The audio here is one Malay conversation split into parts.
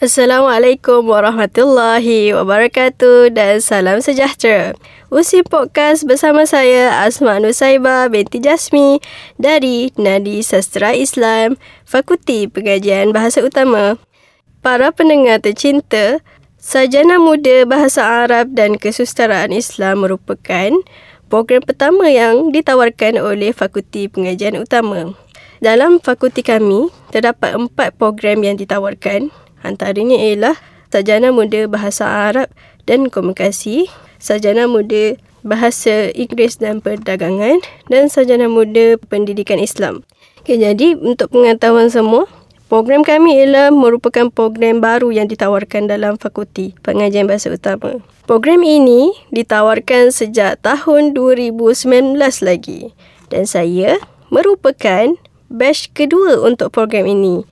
Assalamualaikum warahmatullahi wabarakatuh dan salam sejahtera. Usi Podcast bersama saya Asma Nusaibah binti Jasmi dari Nadi Sastra Islam, Fakulti Pengajian Bahasa Utama. Para pendengar tercinta, Sarjana Muda Bahasa Arab dan Kesusataraan Islam merupakan program pertama yang ditawarkan oleh Fakulti Pengajian Utama. Dalam fakulti kami, terdapat empat program yang ditawarkan Antaranya ialah Sarjana Muda Bahasa Arab dan Komunikasi, Sarjana Muda Bahasa Inggeris dan Perdagangan dan Sarjana Muda Pendidikan Islam. Okay, jadi untuk pengetahuan semua, program kami ialah merupakan program baru yang ditawarkan dalam Fakulti Pengajian Bahasa Utama. Program ini ditawarkan sejak tahun 2019 lagi dan saya merupakan batch kedua untuk program ini.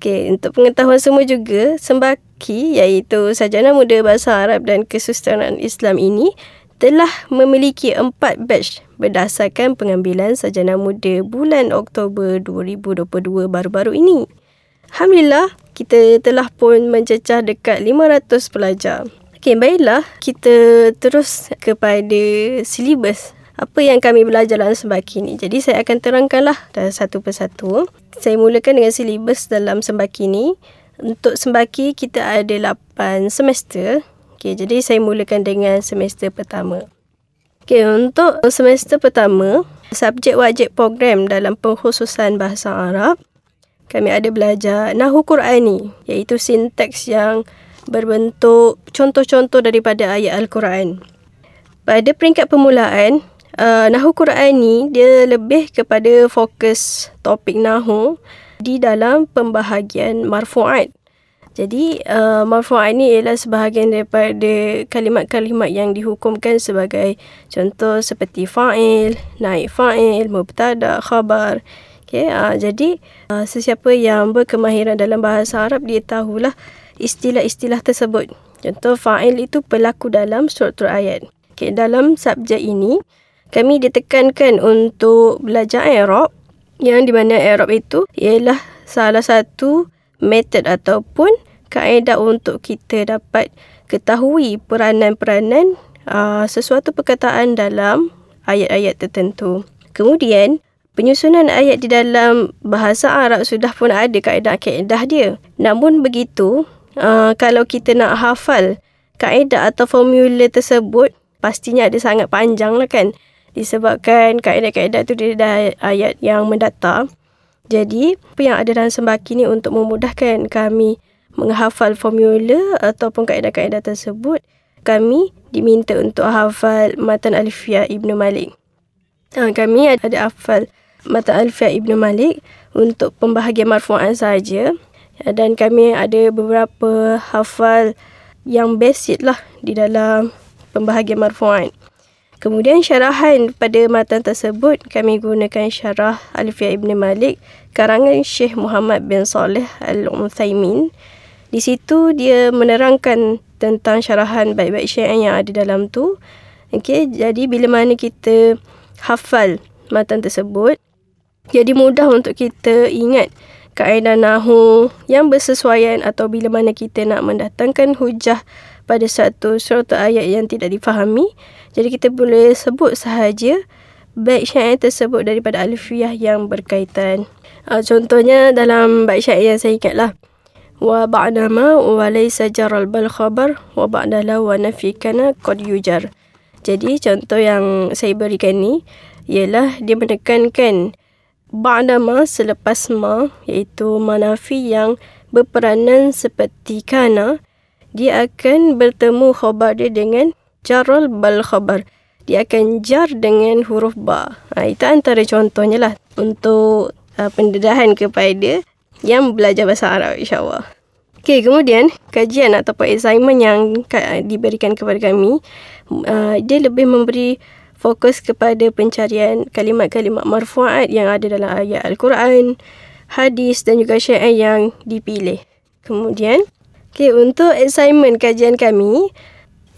Okey, untuk pengetahuan semua juga, Sembaki iaitu Sarjana Muda Bahasa Arab dan Kesusataraan Islam ini telah memiliki empat batch berdasarkan pengambilan Sarjana Muda bulan Oktober 2022 baru-baru ini. Alhamdulillah, kita telah pun mencecah dekat 500 pelajar. Okey, baiklah kita terus kepada silibus apa yang kami belajar dalam sembaki ni. Jadi saya akan terangkanlah satu persatu. Saya mulakan dengan silibus dalam sembaki ni. Untuk sembaki kita ada 8 semester. Okay, jadi saya mulakan dengan semester pertama. Okay, untuk semester pertama, subjek wajib program dalam pengkhususan bahasa Arab, kami ada belajar Nahu Qurani, iaitu sinteks yang berbentuk contoh-contoh daripada ayat Al-Quran. Pada peringkat permulaan, uh, Nahu Quran ni dia lebih kepada fokus topik Nahu di dalam pembahagian marfu'at. Jadi uh, marfu'at ni ialah sebahagian daripada kalimat-kalimat yang dihukumkan sebagai contoh seperti fa'il, naik fa'il, mubtada, khabar. Okay, uh, jadi uh, sesiapa yang berkemahiran dalam bahasa Arab dia tahulah istilah-istilah tersebut. Contoh fa'il itu pelaku dalam struktur ayat. Okay, dalam subjek ini, kami ditekankan untuk belajar Arab yang di mana Arab itu ialah salah satu metod ataupun kaedah untuk kita dapat ketahui peranan-peranan uh, sesuatu perkataan dalam ayat-ayat tertentu. Kemudian, penyusunan ayat di dalam bahasa Arab sudah pun ada kaedah-kaedah dia. Namun begitu, uh, kalau kita nak hafal kaedah atau formula tersebut, pastinya ada sangat panjang lah kan disebabkan kaedah-kaedah itu dari ayat yang mendata. Jadi, apa yang ada dalam sembaki ni untuk memudahkan kami menghafal formula ataupun kaedah-kaedah tersebut, kami diminta untuk hafal Matan Alfiah Ibn Malik. Ha, kami ada hafal Matan Alfiah Ibn Malik untuk pembahagian marfu'an saja dan kami ada beberapa hafal yang basic lah di dalam pembahagian marfu'an. Kemudian syarahan pada matan tersebut kami gunakan syarah Alfiah Ibn Malik karangan Syekh Muhammad bin Saleh Al-Uthaymin. Di situ dia menerangkan tentang syarahan baik-baik syair yang ada dalam tu. Okay, jadi bila mana kita hafal matan tersebut, jadi mudah untuk kita ingat kaedah nahu yang bersesuaian atau bila mana kita nak mendatangkan hujah pada satu surat ayat yang tidak difahami, jadi kita boleh sebut sahaja bait syair tersebut daripada alfiah yang berkaitan. Uh, contohnya dalam bait syair yang saya ingatlah. Wa ba'dama wa laysa jaral bal khabar wa ba'dala wa nafikana qad yujar. Jadi contoh yang saya berikan ni ialah dia menekankan ba'dama selepas ma iaitu manafi yang berperanan seperti kana dia akan bertemu khabar dia dengan jarul bal khabar. Dia akan jar dengan huruf ba. Ha, itu antara contohnya lah untuk uh, pendedahan kepada yang belajar bahasa Arab insyaAllah. Okay, kemudian kajian ataupun assignment yang diberikan kepada kami, uh, dia lebih memberi fokus kepada pencarian kalimat-kalimat marfu'at yang ada dalam ayat Al-Quran, hadis dan juga syair yang dipilih. Kemudian, okay, untuk assignment kajian kami,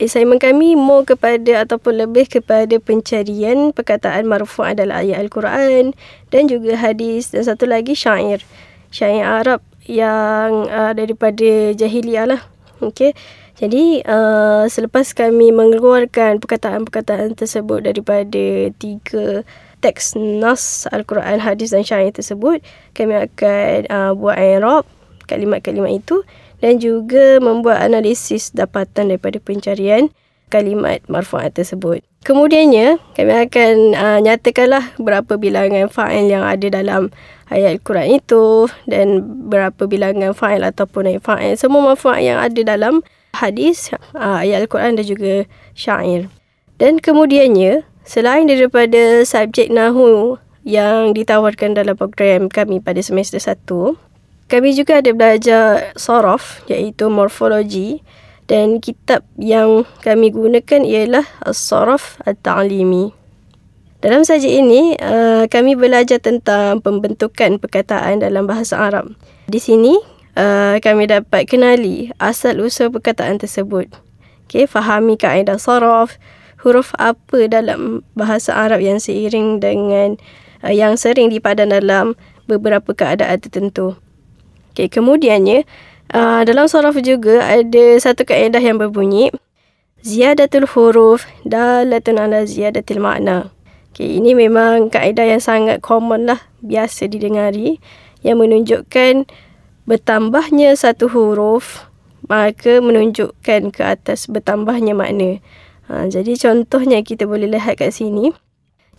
assignment kami more kepada ataupun lebih kepada pencarian perkataan marfu' adalah ayat Al-Quran dan juga hadis dan satu lagi syair. Syair Arab yang uh, daripada jahiliah lah. Okay. Jadi uh, selepas kami mengeluarkan perkataan-perkataan tersebut daripada tiga teks nas Al-Quran, hadis dan syair tersebut, kami akan uh, buat i'rab kalimat-kalimat itu dan juga membuat analisis dapatan daripada pencarian kalimat marfu'at tersebut. Kemudiannya, kami akan uh, nyatakanlah berapa bilangan fa'il yang ada dalam ayat Al-Quran itu dan berapa bilangan fa'il ataupun ayat fa'il. Semua marfu'at yang ada dalam hadis, uh, ayat Al-Quran dan juga syair. Dan kemudiannya, selain daripada subjek Nahu yang ditawarkan dalam program kami pada semester 1, kami juga ada belajar sorof iaitu morfologi dan kitab yang kami gunakan ialah As-Sorof At-Ta'limi. Dalam saja ini, uh, kami belajar tentang pembentukan perkataan dalam bahasa Arab. Di sini, uh, kami dapat kenali asal-usul perkataan tersebut. Okay, fahami kaedah sorof, huruf apa dalam bahasa Arab yang seiring dengan uh, yang sering dipadan dalam beberapa keadaan tertentu. Okay, kemudiannya, uh, dalam sorof juga ada satu kaedah yang berbunyi Ziyadatul huruf dalatun ala ziyadatil makna. Okay, ini memang kaedah yang sangat common lah, biasa didengari yang menunjukkan bertambahnya satu huruf maka menunjukkan ke atas bertambahnya makna. Ha, jadi contohnya kita boleh lihat kat sini.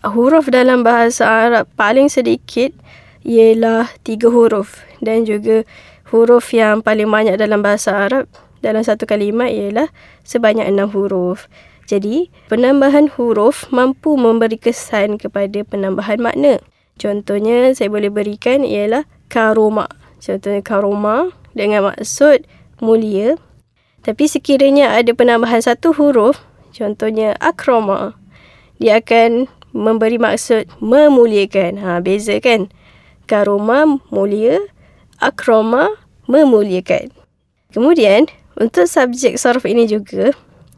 Huruf dalam bahasa Arab paling sedikit ialah tiga huruf dan juga huruf yang paling banyak dalam bahasa Arab dalam satu kalimat ialah sebanyak enam huruf. Jadi, penambahan huruf mampu memberi kesan kepada penambahan makna. Contohnya, saya boleh berikan ialah karoma. Contohnya karoma dengan maksud mulia. Tapi sekiranya ada penambahan satu huruf, contohnya akroma, dia akan memberi maksud memuliakan. Ha, beza kan? Karoma mulia, akroma memuliakan. Kemudian, untuk subjek sarf ini juga,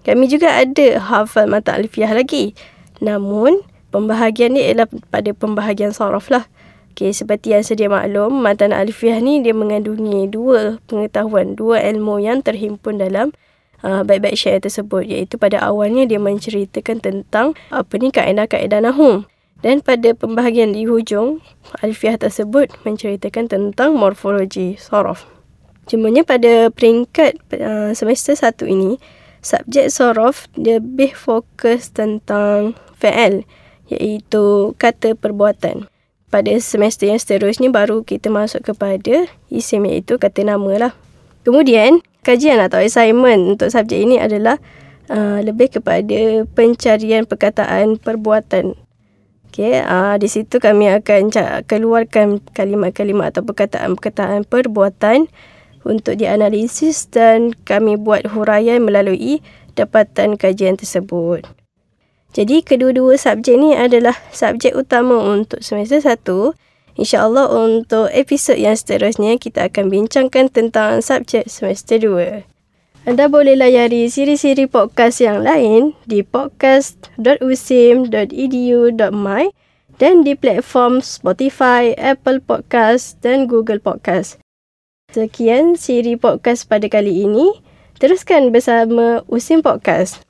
kami juga ada hafal mata alfiah lagi. Namun, pembahagian ni ialah pada pembahagian sarf lah. Okay, seperti yang sedia maklum, matan alfiah ni dia mengandungi dua pengetahuan, dua ilmu yang terhimpun dalam uh, baik-baik syair tersebut. Iaitu pada awalnya dia menceritakan tentang apa ni kaedah-kaedah nahum. Dan pada pembahagian di hujung, alfiah tersebut menceritakan tentang morfologi sorof. Cumanya pada peringkat uh, semester satu ini, subjek sorof dia lebih fokus tentang fa'al, iaitu kata perbuatan pada semester yang seterusnya baru kita masuk kepada isim iaitu kata nama lah. Kemudian, kajian atau assignment untuk subjek ini adalah uh, lebih kepada pencarian perkataan perbuatan. Okay, uh, di situ kami akan keluarkan kalimat-kalimat atau perkataan-perkataan perbuatan untuk dianalisis dan kami buat huraian melalui dapatan kajian tersebut. Jadi kedua-dua subjek ni adalah subjek utama untuk semester satu. InsyaAllah untuk episod yang seterusnya kita akan bincangkan tentang subjek semester dua. Anda boleh layari siri-siri podcast yang lain di podcast.usim.edu.my dan di platform Spotify, Apple Podcast dan Google Podcast. Sekian siri podcast pada kali ini. Teruskan bersama Usim Podcast.